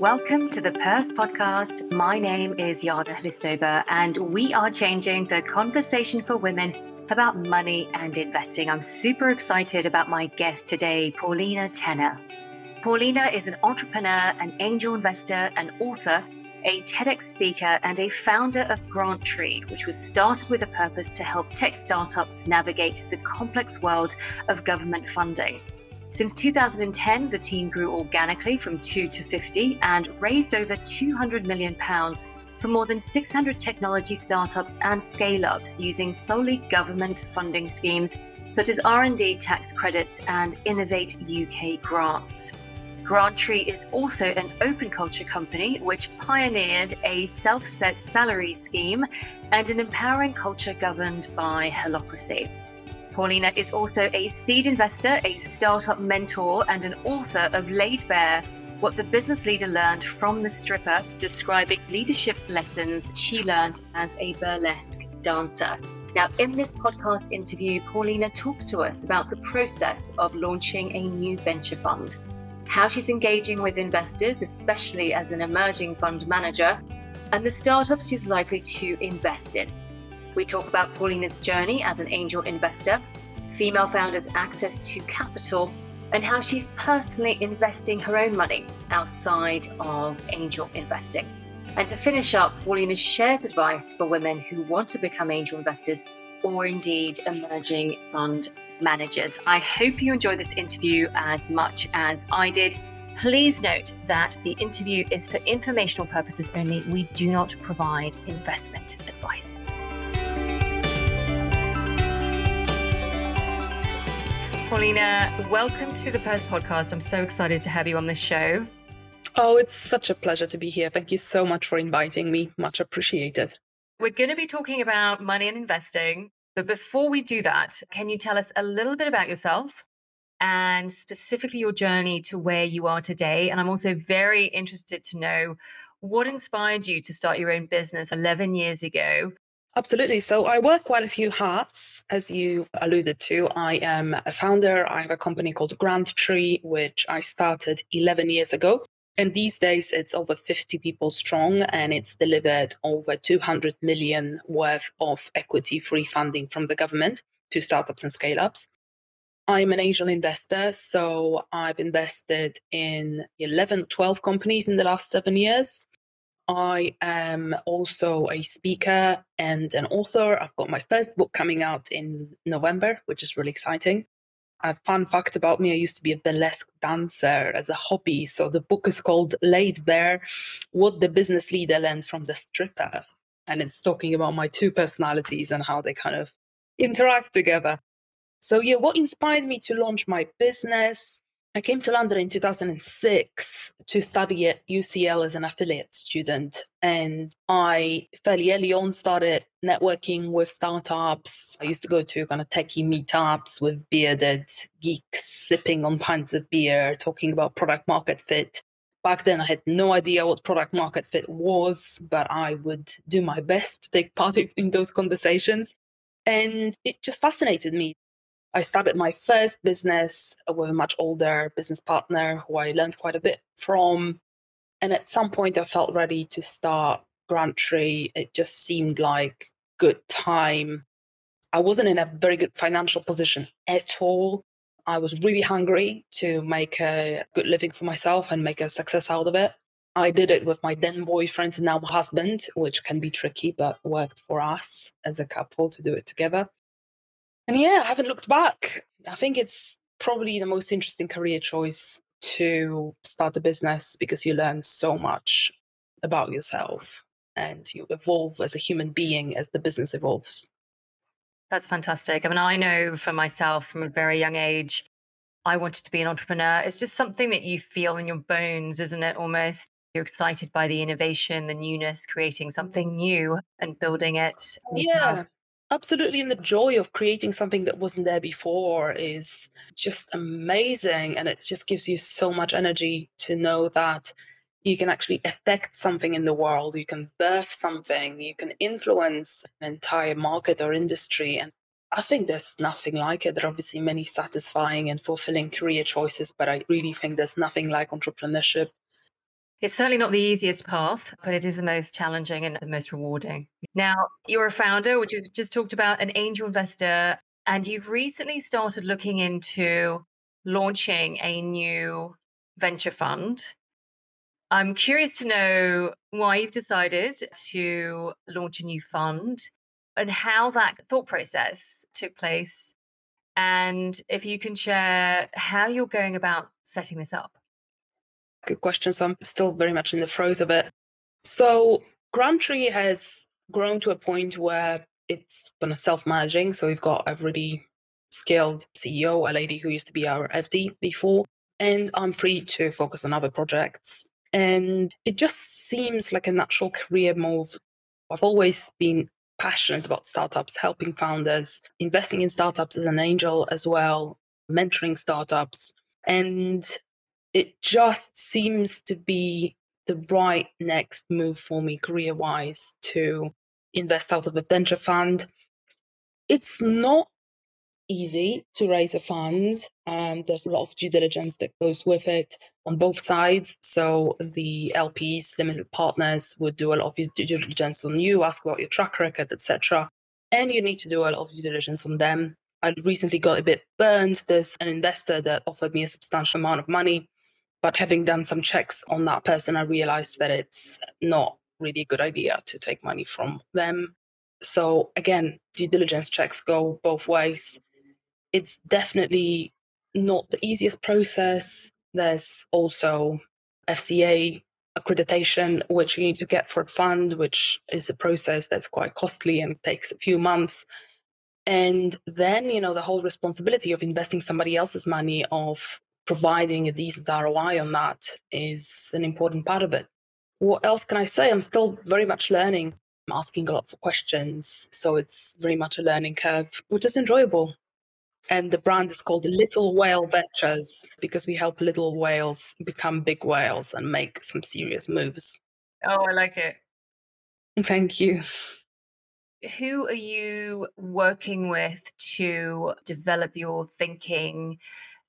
Welcome to the Purse Podcast. My name is Yada Hlistova, and we are changing the conversation for women about money and investing. I'm super excited about my guest today, Paulina Tenner. Paulina is an entrepreneur, an angel investor, an author, a TEDx speaker, and a founder of GrantTree, which was started with a purpose to help tech startups navigate the complex world of government funding. Since 2010, the team grew organically from 2 to 50 and raised over 200 million pounds for more than 600 technology startups and scale-ups using solely government funding schemes such as R&D tax credits and Innovate UK grants. GrantTree is also an open culture company which pioneered a self set salary scheme and an empowering culture governed by holacracy. Paulina is also a seed investor, a startup mentor, and an author of Laid Bare What the Business Leader Learned from the Stripper, describing leadership lessons she learned as a burlesque dancer. Now, in this podcast interview, Paulina talks to us about the process of launching a new venture fund, how she's engaging with investors, especially as an emerging fund manager, and the startups she's likely to invest in. We talk about Paulina's journey as an angel investor, female founders' access to capital, and how she's personally investing her own money outside of angel investing. And to finish up, Paulina shares advice for women who want to become angel investors or indeed emerging fund managers. I hope you enjoy this interview as much as I did. Please note that the interview is for informational purposes only. We do not provide investment advice. Paulina, welcome to the Purse Podcast. I'm so excited to have you on this show. Oh, it's such a pleasure to be here. Thank you so much for inviting me. Much appreciated. We're going to be talking about money and investing. But before we do that, can you tell us a little bit about yourself and specifically your journey to where you are today? And I'm also very interested to know what inspired you to start your own business 11 years ago Absolutely. So I wear quite a few hats, as you alluded to. I am a founder. I have a company called GrantTree, which I started 11 years ago. And these days it's over 50 people strong and it's delivered over 200 million worth of equity free funding from the government to startups and scale ups. I'm an angel investor, so I've invested in 11, 12 companies in the last seven years. I am also a speaker and an author. I've got my first book coming out in November, which is really exciting. A fun fact about me I used to be a burlesque dancer as a hobby. So the book is called Laid Bare What the Business Leader Learned from the Stripper. And it's talking about my two personalities and how they kind of interact together. So, yeah, what inspired me to launch my business? I came to London in 2006 to study at UCL as an affiliate student. And I fairly early on started networking with startups. I used to go to kind of techie meetups with bearded geeks sipping on pints of beer, talking about product market fit. Back then, I had no idea what product market fit was, but I would do my best to take part in those conversations. And it just fascinated me. I started my first business with a much older business partner who I learned quite a bit from. And at some point, I felt ready to start GrantTree. It just seemed like good time. I wasn't in a very good financial position at all. I was really hungry to make a good living for myself and make a success out of it. I did it with my then boyfriend and now husband, which can be tricky, but worked for us as a couple to do it together. And yeah, I haven't looked back. I think it's probably the most interesting career choice to start a business because you learn so much about yourself and you evolve as a human being as the business evolves. That's fantastic. I mean, I know for myself from a very young age, I wanted to be an entrepreneur. It's just something that you feel in your bones, isn't it? Almost. You're excited by the innovation, the newness, creating something new and building it. Oh, yeah. Absolutely. And the joy of creating something that wasn't there before is just amazing. And it just gives you so much energy to know that you can actually affect something in the world. You can birth something. You can influence an entire market or industry. And I think there's nothing like it. There are obviously many satisfying and fulfilling career choices, but I really think there's nothing like entrepreneurship. It's certainly not the easiest path, but it is the most challenging and the most rewarding. Now, you're a founder, which you've just talked about, an angel investor, and you've recently started looking into launching a new venture fund. I'm curious to know why you've decided to launch a new fund and how that thought process took place. And if you can share how you're going about setting this up. Good question. So I'm still very much in the throes of it. So GrantTree has grown to a point where it's kind of self-managing. So we've got a really skilled CEO, a lady who used to be our FD before, and I'm free to focus on other projects. And it just seems like a natural career move. I've always been passionate about startups, helping founders, investing in startups as an angel as well, mentoring startups. And it just seems to be the right next move for me career wise to invest out of a venture fund. It's not easy to raise a fund. and there's a lot of due diligence that goes with it on both sides. So the LPs, limited partners, would do a lot of due diligence on you, ask about your track record, etc. And you need to do a lot of due diligence on them. I recently got a bit burned. There's an investor that offered me a substantial amount of money but having done some checks on that person, I realized that it's not really a good idea to take money from them. So again, due diligence checks go both ways. It's definitely not the easiest process. There's also FCA accreditation, which you need to get for a fund, which is a process that's quite costly and takes a few months. And then, you know, the whole responsibility of investing somebody else's money, of providing a decent ROI on that is an important part of it. What else can I say? I'm still very much learning. I'm asking a lot of questions. So it's very much a learning curve, which is enjoyable. And the brand is called Little Whale Ventures because we help little whales become big whales and make some serious moves. Oh, I like it. Thank you. Who are you working with to develop your thinking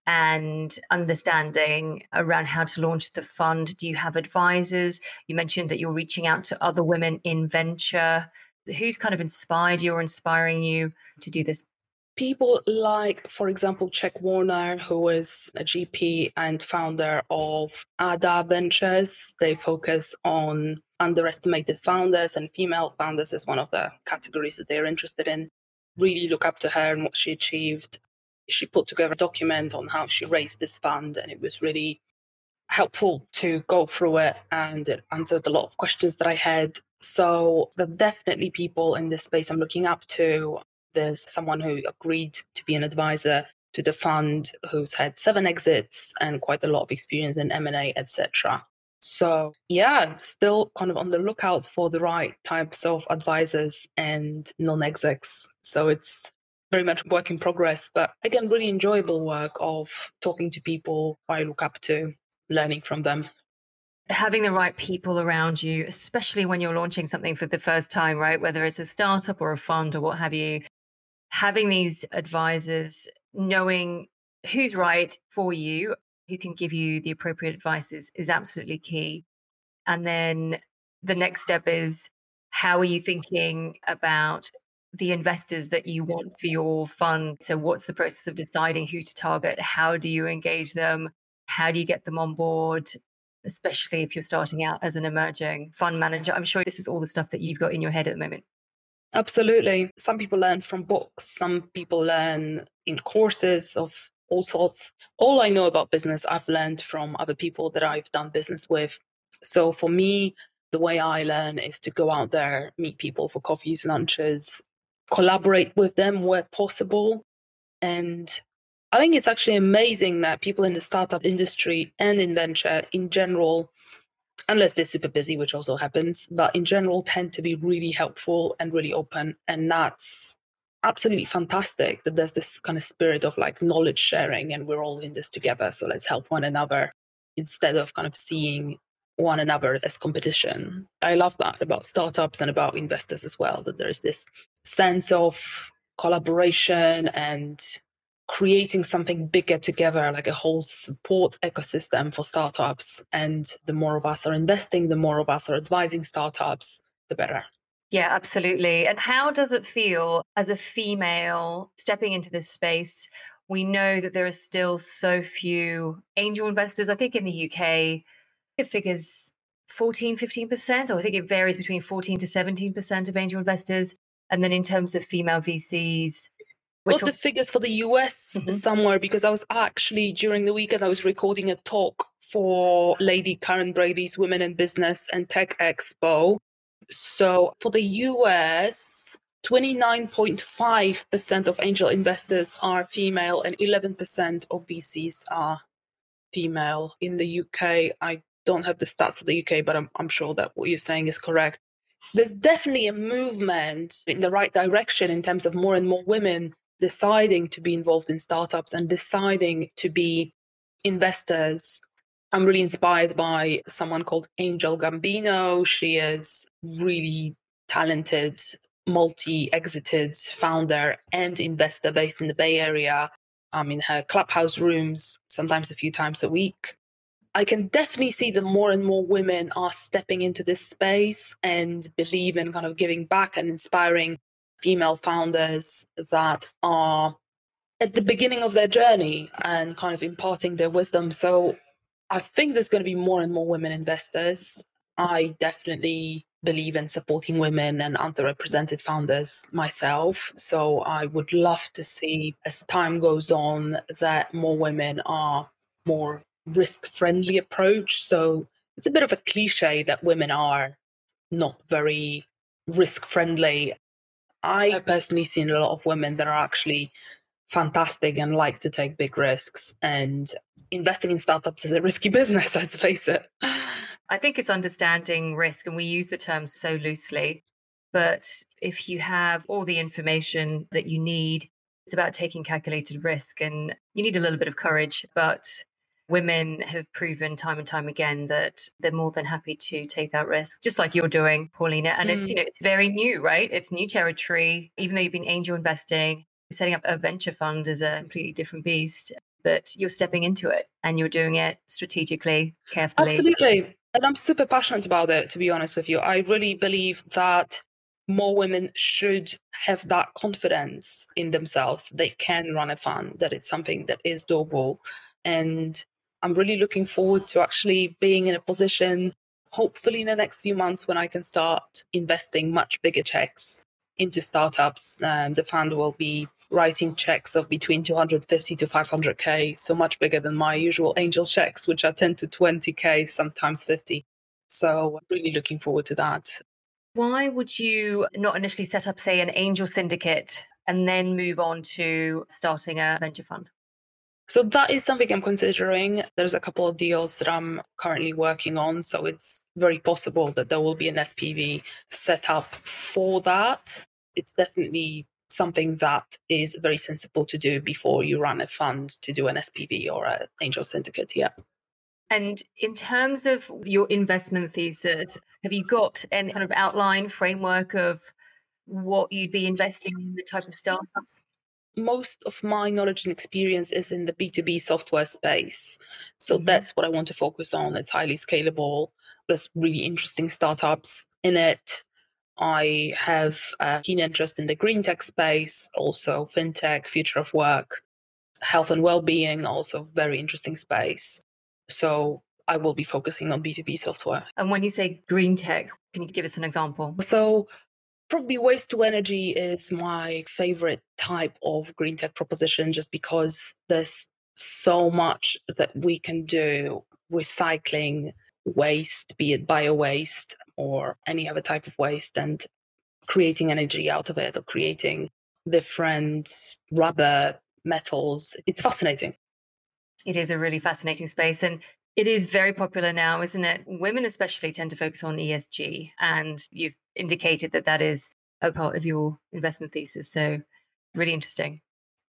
and understanding around how to launch the fund? Do you have advisors? You mentioned that you're reaching out to other women in venture. Who's kind of inspired you or inspiring you to do this? People like, for example, Check Warner, who is a GP and founder of ADA Ventures. They focus on underestimated founders, and female founders is one of the categories that they're interested in. Really look up to her and what she achieved she put together a document on how she raised this fund, and it was really helpful to go through it and it answered a lot of questions that I had. So there are definitely people in this space I'm looking up to. There's someone who agreed to be an advisor to the fund who's had seven exits and quite a lot of experience in M&A, etc. So yeah, still kind of on the lookout for the right types of advisors and non-execs. So it's very much work in progress, but again, really enjoyable work of talking to people I look up to, learning from them. Having the right people around you, especially when you're launching something for the first time, right? Whether it's a startup or a fund or what have you, having these advisors, knowing who's right for you, who can give you the appropriate advice is, is absolutely key. And then the next step is how are you thinking about the investors that you want for your fund. So, what's the process of deciding who to target? How do you engage them? How do you get them on board? Especially if you're starting out as an emerging fund manager. I'm sure this is all the stuff that you've got in your head at the moment. Absolutely. Some people learn from books, some people learn in courses of all sorts. All I know about business, I've learned from other people that I've done business with. So for me, the way I learn is to go out there, meet people for coffees, lunches, collaborate with them where possible. And I think it's actually amazing that people in the startup industry and in venture in general, unless they're super busy, which also happens, but in general tend to be really helpful and really open. And that's absolutely fantastic that there's this kind of spirit of like knowledge sharing and we're all in this together. So let's help one another instead of kind of seeing one another as competition. I love that about startups and about investors as well, that there's this sense of collaboration and creating something bigger together, like a whole support ecosystem for startups. And the more of us are investing, the more of us are advising startups, the better. Yeah, absolutely. And how does it feel as a female stepping into this space? We know that there are still so few angel investors. I think in the UK, it figures 14, 15%, or I think it varies between 14 to 17% of angel investors. And then in terms of female VCs, got talk- the figures for the US mm-hmm. somewhere because I was actually during the weekend I was recording a talk for Lady Karren Brady's Women in Business and Tech Expo. So for the US, 29.5% of angel investors are female and 11% of VCs are female. In the UK, I don't have the stats of the UK, but I'm, I'm sure that what you're saying is correct. There's definitely a movement in the right direction in terms of more and more women deciding to be involved in startups and deciding to be investors. I'm really inspired by someone called Angel Gambino. She is really talented, multi exited founder and investor based in the Bay Area. I'm in her clubhouse rooms sometimes a few times a week. I can definitely see that more and more women are stepping into this space and believe in kind of giving back and inspiring female founders that are at the beginning of their journey and kind of imparting their wisdom. So I think there's going to be more and more women investors. I definitely believe in supporting women and underrepresented founders myself. So I would love to see as time goes on that more women are more risk friendly approach. So it's a bit of a cliche that women are not very risk friendly. I have personally seen a lot of women that are actually fantastic and like to take big risks. And investing in startups is a risky business, let's face it. I think it's understanding risk, and we use the term so loosely. But if you have all the information that you need, it's about taking calculated risk, and you need a little bit of courage. But women have proven time and time again that they're more than happy to take that risk, just like you're doing, Paulina. And mm. it's, you know, it's very new, right? It's new territory. Even though you've been angel investing, setting up a venture fund is a completely different beast. But you're stepping into it and you're doing it strategically, carefully. Absolutely. And I'm super passionate about it, to be honest with you. I really believe that more women should have that confidence in themselves that they can run a fund, that it's something that is doable. And I'm really looking forward to actually being in a position, hopefully in the next few months, when I can start investing much bigger checks into startups. Um, the fund will be writing checks of between 250 to 500k, so much bigger than my usual angel checks, which are 10 to 20k, sometimes 50. So I'm really looking forward to that. Why would you not initially set up, say, an angel syndicate and then move on to starting a venture fund? So that is something I'm considering. There's a couple of deals that I'm currently working on. So it's very possible that there will be an SPV set up for that. It's definitely something that is very sensible to do before you run a fund to do an SPV or an angel syndicate. Yeah. And in terms of your investment thesis, have you got any kind of outline framework of what you'd be investing in, the type of startups? Most of my knowledge and experience is in the B2B software space. So mm-hmm. that's what I want to focus on. It's highly scalable. There's really interesting startups in it. I have a keen interest in the green tech space, also fintech, future of work, health and well-being, also very interesting space. So I will be focusing on B2B software. And when you say green tech, can you give us an example? So Probably waste to energy is my favorite type of green tech proposition just because there's so much that we can do recycling waste, be it bio waste or any other type of waste, and creating energy out of it or creating different rubber metals. It's fascinating. It is a really fascinating space. And it is very popular now, isn't it? Women, especially, tend to focus on ESG. And you've indicated that that is a part of your investment thesis. So, really interesting.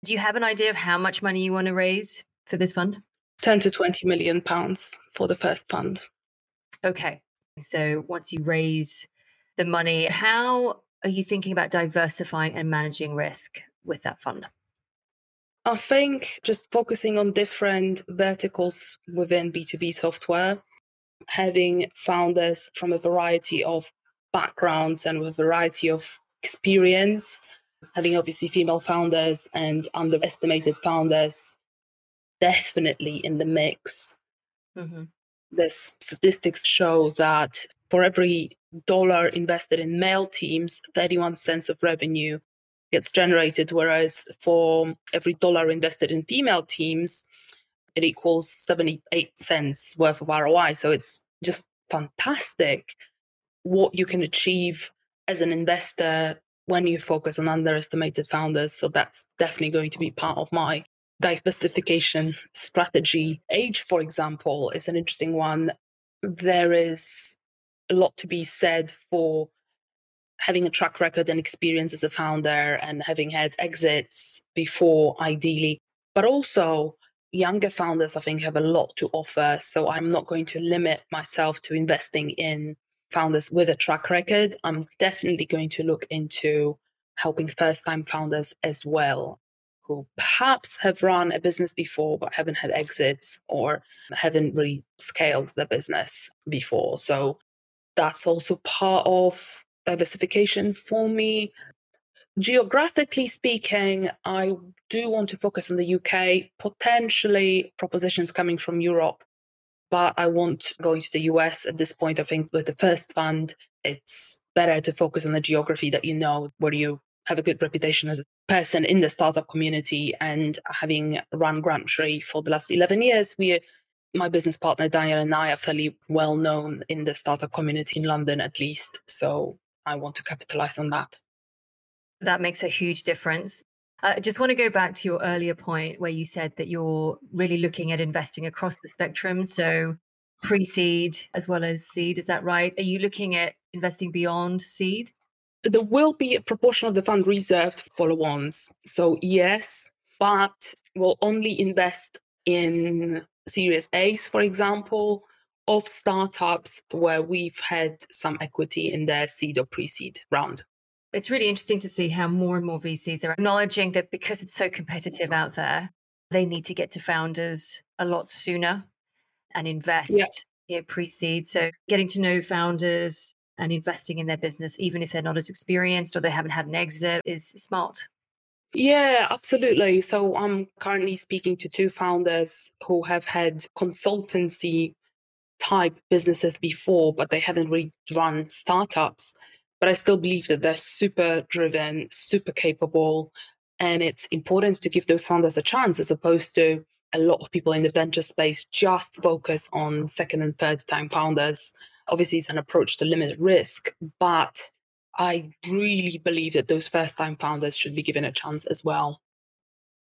Do you have an idea of how much money you want to raise for this fund? 10 to 20 million pounds for the first fund. Okay. So, once you raise the money, how are you thinking about diversifying and managing risk with that fund? I think just focusing on different verticals within B2B software, having founders from a variety of backgrounds and with a variety of experience, having obviously female founders and underestimated founders definitely in the mix. Mm-hmm. The statistics show that for every dollar invested in male teams, 31 cents of revenue gets generated, whereas for every dollar invested in female teams, it equals 78 cents worth of ROI. So it's just fantastic what you can achieve as an investor when you focus on underestimated founders. So that's definitely going to be part of my diversification strategy. Age, for example, is an interesting one. There is a lot to be said for having a track record and experience as a founder and having had exits before, ideally, but also younger founders, I think, have a lot to offer. So I'm not going to limit myself to investing in founders with a track record. I'm definitely going to look into helping first time founders as well who perhaps have run a business before but haven't had exits or haven't really scaled their business before. So that's also part of diversification for me. Geographically speaking, I do want to focus on the UK, potentially propositions coming from Europe, but I want going to the US at this point. I think with the first fund, it's better to focus on the geography that you know where you have a good reputation as a person in the startup community and having run GrantTree for the last 11 years, we my business partner Daniel and I are fairly well known in the startup community in London at least. So I want to capitalize on that. That makes a huge difference. Uh, I just want to go back to your earlier point where you said that you're really looking at investing across the spectrum. So pre seed as well as seed. Is that right? Are you looking at investing beyond seed? There will be a proportion of the fund reserved for follow ons. So, yes, but we'll only invest in Series A's, for example, of startups where we've had some equity in their seed or pre seed round. It's really interesting to see how more and more VCs are acknowledging that because it's so competitive out there, they need to get to founders a lot sooner and invest yeah. you know, pre seed. So, getting to know founders and investing in their business, even if they're not as experienced or they haven't had an exit, is smart. Yeah, absolutely. So I'm currently speaking to two founders who have had consultancy type businesses before, but they haven't really run startups. But I still believe that they're super driven, super capable. And it's important to give those founders a chance as opposed to a lot of people in the venture space just focus on second and third time founders. Obviously, it's an approach to limit risk, but I really believe that those first time founders should be given a chance as well.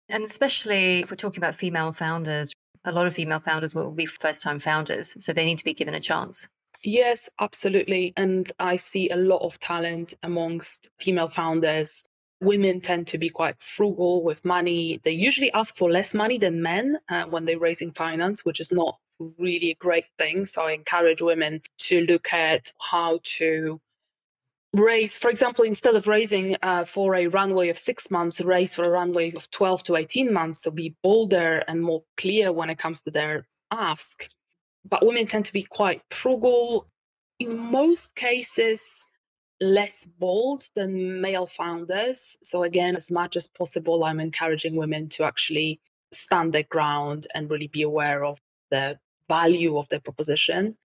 And especially if we're talking about female founders, a lot of female founders will be first time founders. So they need to be given a chance. Yes, absolutely. And I see a lot of talent amongst female founders. Women tend to be quite frugal with money. They usually ask for less money than men uh, when they're raising finance, which is not really a great thing. So I encourage women to look at how to raise, for example, instead of raising uh, for a runway of six months, raise for a runway of 12 to 18 months. So be bolder and more clear when it comes to their ask. But women tend to be quite frugal. In most cases, less bold than male founders. So, again, as much as possible, I'm encouraging women to actually stand their ground and really be aware of the value of their proposition.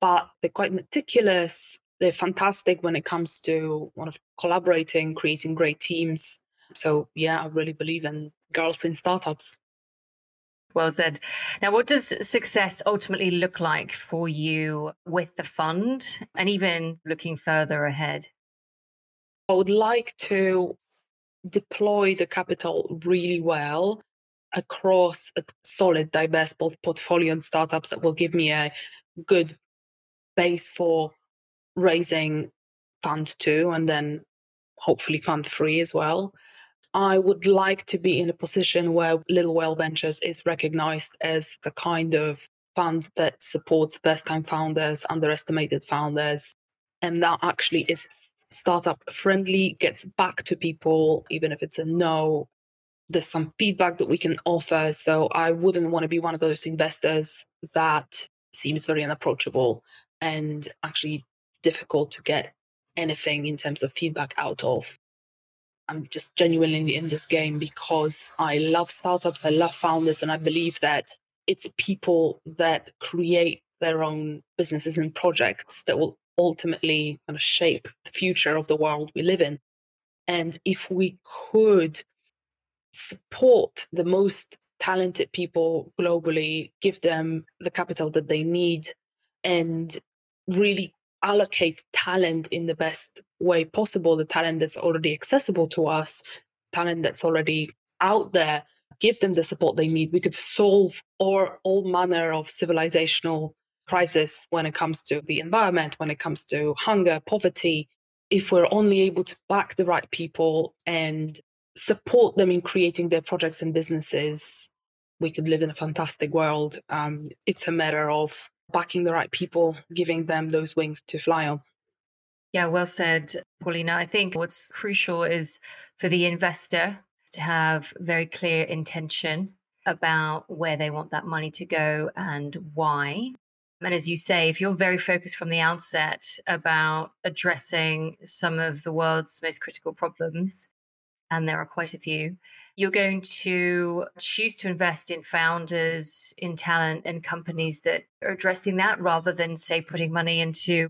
But they're quite meticulous they're fantastic when it comes to one of collaborating, creating great teams. So yeah, I really believe in girls in startups. Well said. Now, what does success ultimately look like for you with the fund and even looking further ahead? I would like to deploy the capital really well across a solid, diverse portfolio and startups that will give me a good base for raising fund two and then hopefully fund three as well. I would like to be in a position where Little Whale Ventures is recognized as the kind of fund that supports first time founders, underestimated founders, and that actually is startup friendly, gets back to people, even if it's a no. there's some feedback that we can offer. So I wouldn't want to be one of those investors that seems very unapproachable and actually difficult to get anything in terms of feedback out of. I'm just genuinely in this game because I love startups, I love founders, and I believe that it's people that create their own businesses and projects that will ultimately kind of shape the future of the world we live in. And if we could support the most talented people globally, give them the capital that they need, and really allocate talent in the best way possible the talent that's already accessible to us, talent that's already out there, give them the support they need. We could solve or all manner of civilizational crisis when it comes to the environment, when it comes to hunger, poverty, if we're only able to back the right people and support them in creating their projects and businesses, we could live in a fantastic world. Um, it's a matter of backing the right people, giving them those wings to fly on. Yeah, well said, Paulina. I think what's crucial is for the investor to have very clear intention about where they want that money to go and why. And as you say, if you're very focused from the outset about addressing some of the world's most critical problems, and there are quite a few, you're going to choose to invest in founders, in talent, and companies that are addressing that rather than, say, putting money into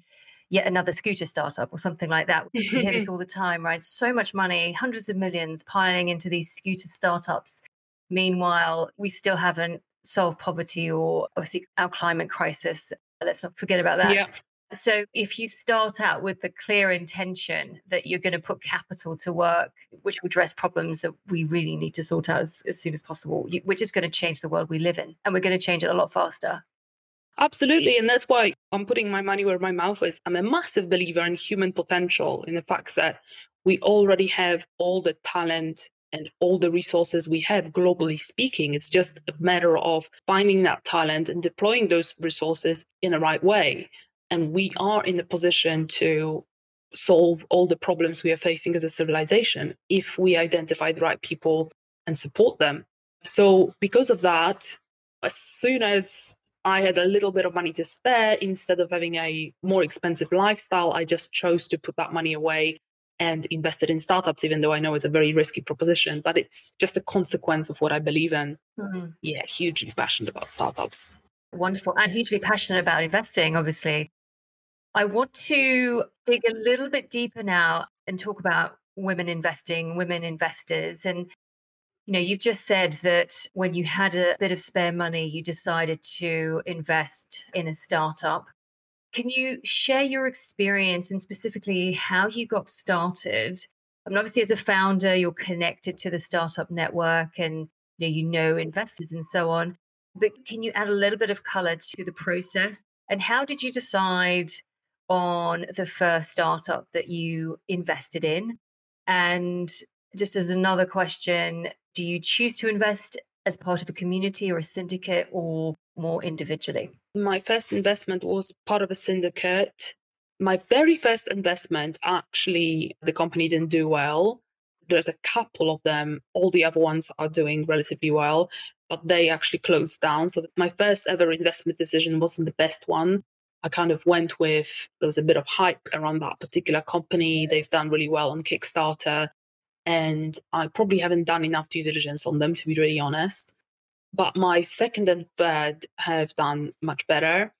yet another scooter startup or something like that. We hear this all the time, right? So much money, hundreds of millions piling into these scooter startups. Meanwhile, we still haven't solved poverty or obviously our climate crisis. Let's not forget about that. Yeah. So, if you start out with the clear intention that you're going to put capital to work, which will address problems that we really need to sort out as, as soon as possible, you, we're just going to change the world we live in and we're going to change it a lot faster. Absolutely. And that's why I'm putting my money where my mouth is. I'm a massive believer in human potential, in the fact that we already have all the talent and all the resources we have globally speaking. It's just a matter of finding that talent and deploying those resources in the right way and we are in a position to solve all the problems we are facing as a civilization if we identify the right people and support them. So, because of that, as soon as I had a little bit of money to spare, instead of having a more expensive lifestyle, I just chose to put that money away and invested in startups, even though I know it's a very risky proposition, but it's just a consequence of what I believe in. Mm-hmm. Yeah, hugely passionate about startups. Wonderful. And hugely passionate about investing, obviously. I want to dig a little bit deeper now and talk about women investing, women investors. And, you know, you've just said that when you had a bit of spare money, you decided to invest in a startup. Can you share your experience and specifically how you got started? I mean, obviously, as a founder, you're connected to the startup network and you know, you know investors and so on. But can you add a little bit of color to the process? And how did you decide on the first startup that you invested in? And just as another question, do you choose to invest as part of a community or a syndicate or more individually? My first investment was part of a syndicate. My very first investment, actually, the company didn't do well. There's a couple of them, all the other ones are doing relatively well, but they actually closed down. So my first ever investment decision wasn't the best one. I kind of went with there was a bit of hype around that particular company. They've done really well on Kickstarter. And I probably haven't done enough due diligence on them, to be really honest. But my second and third have done much better.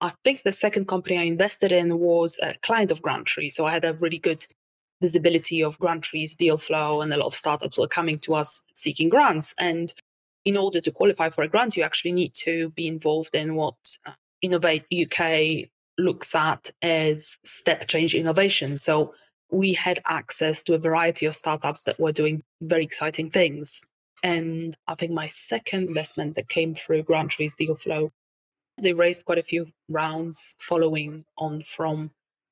I think the second company I invested in was a client of GrantTree. So I had a really good visibility of GrantTree's deal flow, and a lot of startups were coming to us seeking grants. And in order to qualify for a grant, you actually need to be involved in what uh, Innovate UK looks at as step change innovation. So we had access to a variety of startups that were doing very exciting things. And I think my second investment that came through GrantTree's deal flow, they raised quite a few rounds following on from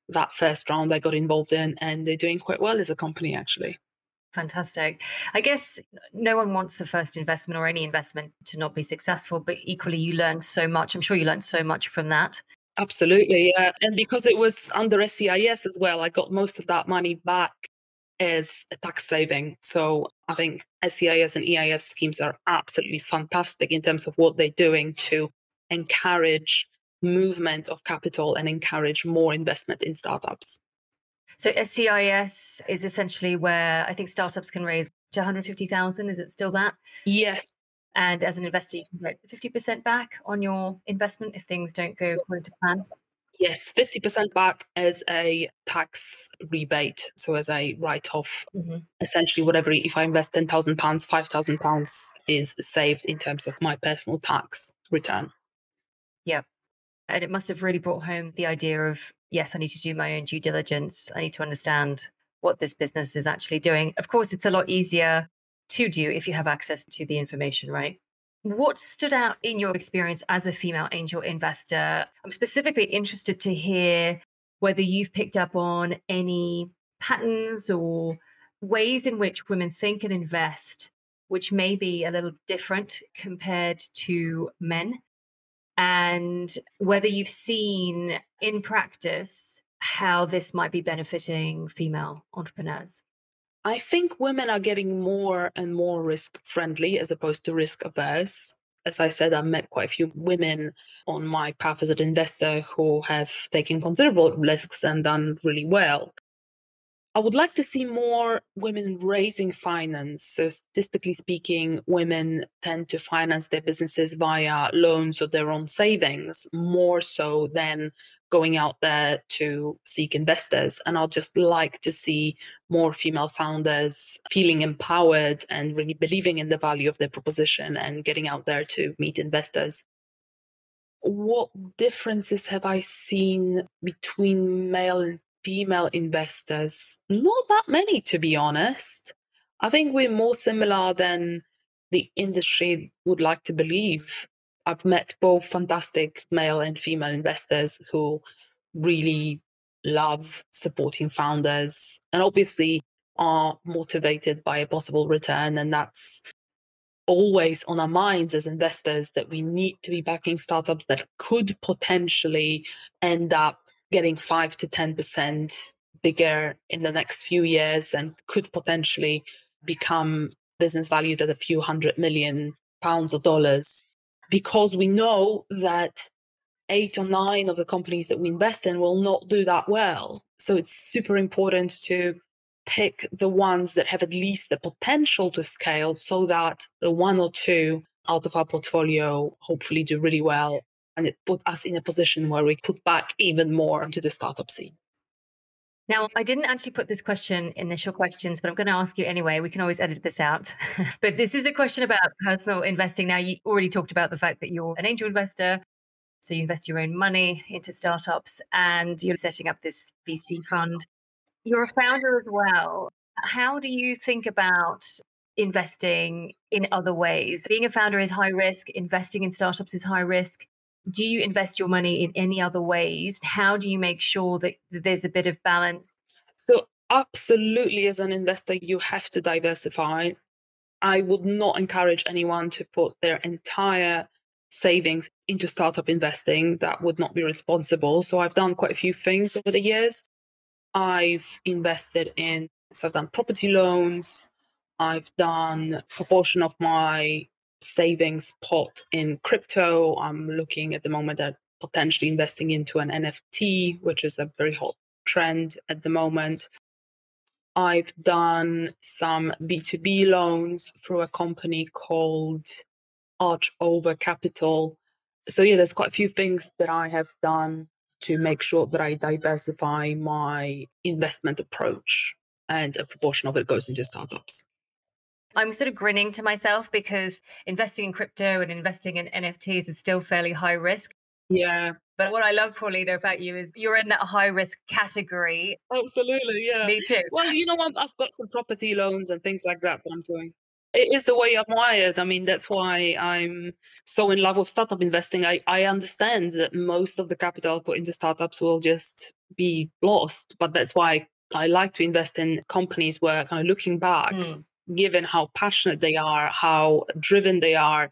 that first round I got involved in, and they're doing quite well as a company actually. Fantastic. I guess no one wants the first investment or any investment to not be successful, but equally, you learned so much. I'm sure you learned so much from that. Absolutely. Yeah. And because it was under SEIS as well, I got most of that money back. as a tax saving. So I think SEIS and EIS schemes are absolutely fantastic in terms of what they're doing to encourage movement of capital and encourage more investment in startups. So SEIS is essentially where I think startups can raise to 150,000. Is it still that? Yes. And as an investor, you can get 50% back on your investment if things don't go according to plan. Yes, 50% back as a tax rebate. So as a write off, mm-hmm. essentially, whatever, if I invest £10,000, £5,000 is saved in terms of my personal tax return. Yeah. And it must have really brought home the idea of yes, I need to do my own due diligence. I need to understand what this business is actually doing. Of course, it's a lot easier to do if you have access to the information, right? What stood out in your experience as a female angel investor? I'm specifically interested to hear whether you've picked up on any patterns or ways in which women think and invest, which may be a little different compared to men, and whether you've seen in practice how this might be benefiting female entrepreneurs. I think women are getting more and more risk friendly as opposed to risk averse. As I said, I've met quite a few women on my path as an investor who have taken considerable risks and done really well. I would like to see more women raising finance. So, statistically speaking, women tend to finance their businesses via loans or their own savings more so than going out there to seek investors. And I'd just like to see more female founders feeling empowered and really believing in the value of their proposition and getting out there to meet investors. What differences have I seen between male and female investors? Not that many, to be honest. I think we're more similar than the industry would like to believe. I've met both fantastic male and female investors who really love supporting founders and obviously are motivated by a possible return. And that's always on our minds as investors that we need to be backing startups that could potentially end up getting 5 to 10% bigger in the next few years and could potentially become business valued at a few hundred million pounds or dollars because we know that eight or nine of the companies that we invest in will not do that well. So it's super important to pick the ones that have at least the potential to scale so that the one or two out of our portfolio hopefully do really well. And it put us in a position where we put back even more into the startup scene. Now, I didn't actually put this question initial questions, but I'm going to ask you anyway. We can always edit this out. but this is a question about personal investing. Now, you already talked about the fact that you're an angel investor. So you invest your own money into startups and you're setting up this VC fund. You're a founder as well. How do you think about investing in other ways? Being a founder is high risk, investing in startups is high risk do you invest your money in any other ways? How do you make sure that, there's a bit of balance? So, absolutely, as an investor, you have to diversify. I would not encourage anyone to put their entire savings into startup investing. That would not be responsible. So, I've done quite a few things over the years. I've invested in, so I've done property loans. I've done a proportion of my savings pot in crypto. I'm looking at the moment at potentially investing into an NFT, which is a very hot trend at the moment. I've done some B2B loans through a company called ArchOver Capital. So, yeah, there's quite a few things that I have done to make sure that I diversify my investment approach and a proportion of it goes into startups. I'm sort of grinning to myself because investing in crypto and investing in NFTs is still fairly high risk. Yeah. But what I love, Paulina, about you is you're in that high risk category. Absolutely. Yeah. Me too. Well, you know, I've, I've got some property loans and things like that that I'm doing. It is the way I'm wired. I mean, that's why I'm so in love with startup investing. I, I understand that most of the capital put into startups will just be lost. But that's why I like to invest in companies where kind of looking back, mm given how passionate they are, how driven they are,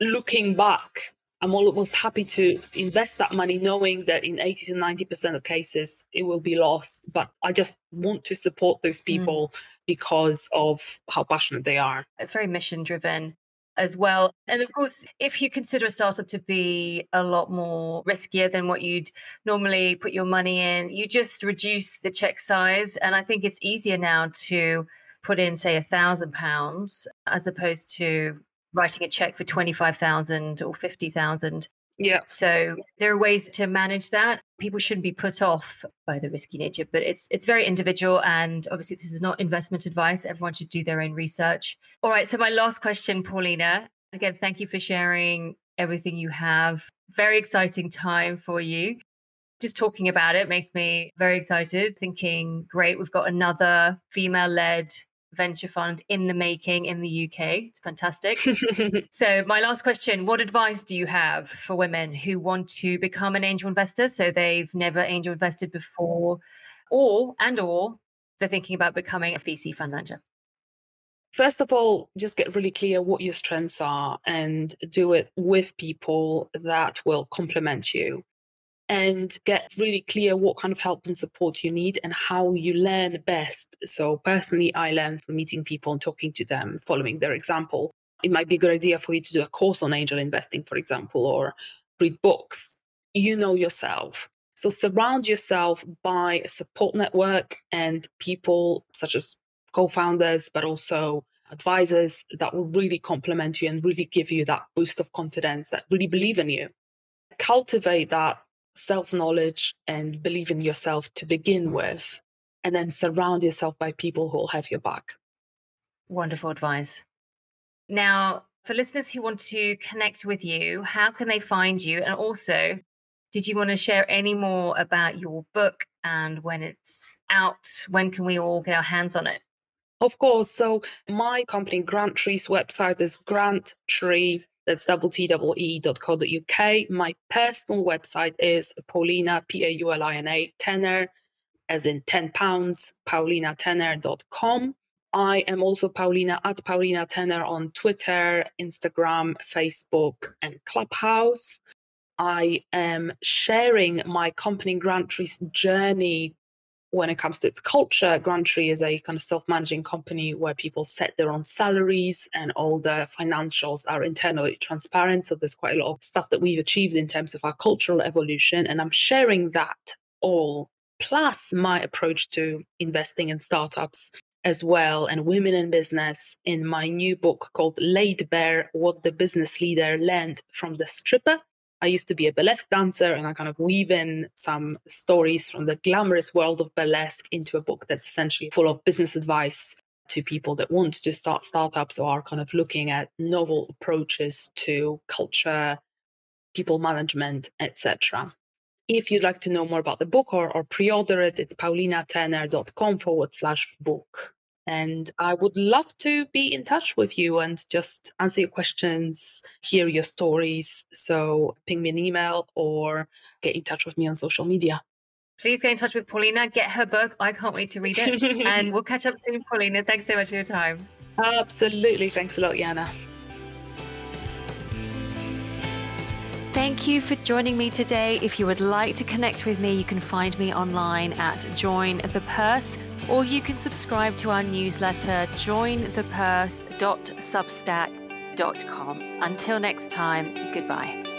looking back, I'm almost happy to invest that money knowing that in 80 to 90% of cases it will be lost. But I just want to support those mm. people mm. because of how passionate they are. It's very mission driven as well. And of course, if you consider a startup to be a lot more riskier than what you'd normally put your money in, you just reduce the check size. And I think it's easier now to put in, say, a thousand pounds as opposed to writing a check for 25,000 or 50,000. Yeah. So there are ways to manage that. People shouldn't be put off by the risky nature, but it's it's very individual and obviously this is not investment advice. Everyone should do their own research. All right, so my last question Paulina. Again, thank you for sharing everything you have. Very exciting time for you. Just talking about it makes me very excited, thinking, great, we've got another female led venture fund in the making in the UK. It's fantastic. so, my last question What advice do you have for women who want to become an angel investor? So, they've never angel invested before, or, and or, they're thinking about becoming a VC fund manager? First of all, just get really clear what your strengths are and do it with people that will complement you and get really clear what kind of help and support you need and how you learn best. So, personally, I learn from meeting people and talking to them, following their example. It might be a good idea for you to do a course on angel investing, for example, or read books. You know yourself. So, surround yourself by a support network and people such as co founders, but also advisors that will really complement you and really give you that boost of confidence that really believe in you. Cultivate that self knowledge and believe in yourself to begin with, and then surround yourself by people who will have your back. Wonderful advice. Now, for listeners who want to connect with you, how can they find you? And also, did you want to share any more about your book and when it's out? When can we all get our hands on it? Of course. So, my company, GrantTree's website is Grant Tree that's www.co.uk. My personal website is Paulina, P A U L I N A, Tenner, as in 10 pounds, paulinatenner.com. I am also Paulina at Paulina Tenner on Twitter, Instagram, Facebook, and Clubhouse. I am sharing my company GrantTree's journey when it comes to its culture, GrantTree is a kind of self-managing company where people set their own salaries and all the financials are internally transparent. So there's quite a lot of stuff that we've achieved in terms of our cultural evolution. And I'm sharing that all, plus my approach to investing in startups as well and women in business in my new book called Laid Bare What the Business Leader Learned from the Stripper I used to be a burlesque dancer and I kind of weave in some stories from the glamorous world of burlesque into a book that's essentially full of business advice to people that want to start startups or are kind of looking at novel approaches to culture, people management, etc. If you'd like to know more about the book or, or pre order it, it's paulinatenner.com forward slash book. And I would love to be in touch with you and just answer your questions, hear your stories. So ping me an email or get in touch with me on social media. Please get in touch with Paulina, get her book. I can't wait to read it. and we'll catch up soon, Paulina. Thanks so much for your time. Absolutely. Thanks a lot, Yana. Thank you for joining me today. If you would like to connect with me, you can find me online at Join the Purse or you can subscribe to our newsletter, jointhepurse.substack.com. Until next time, goodbye.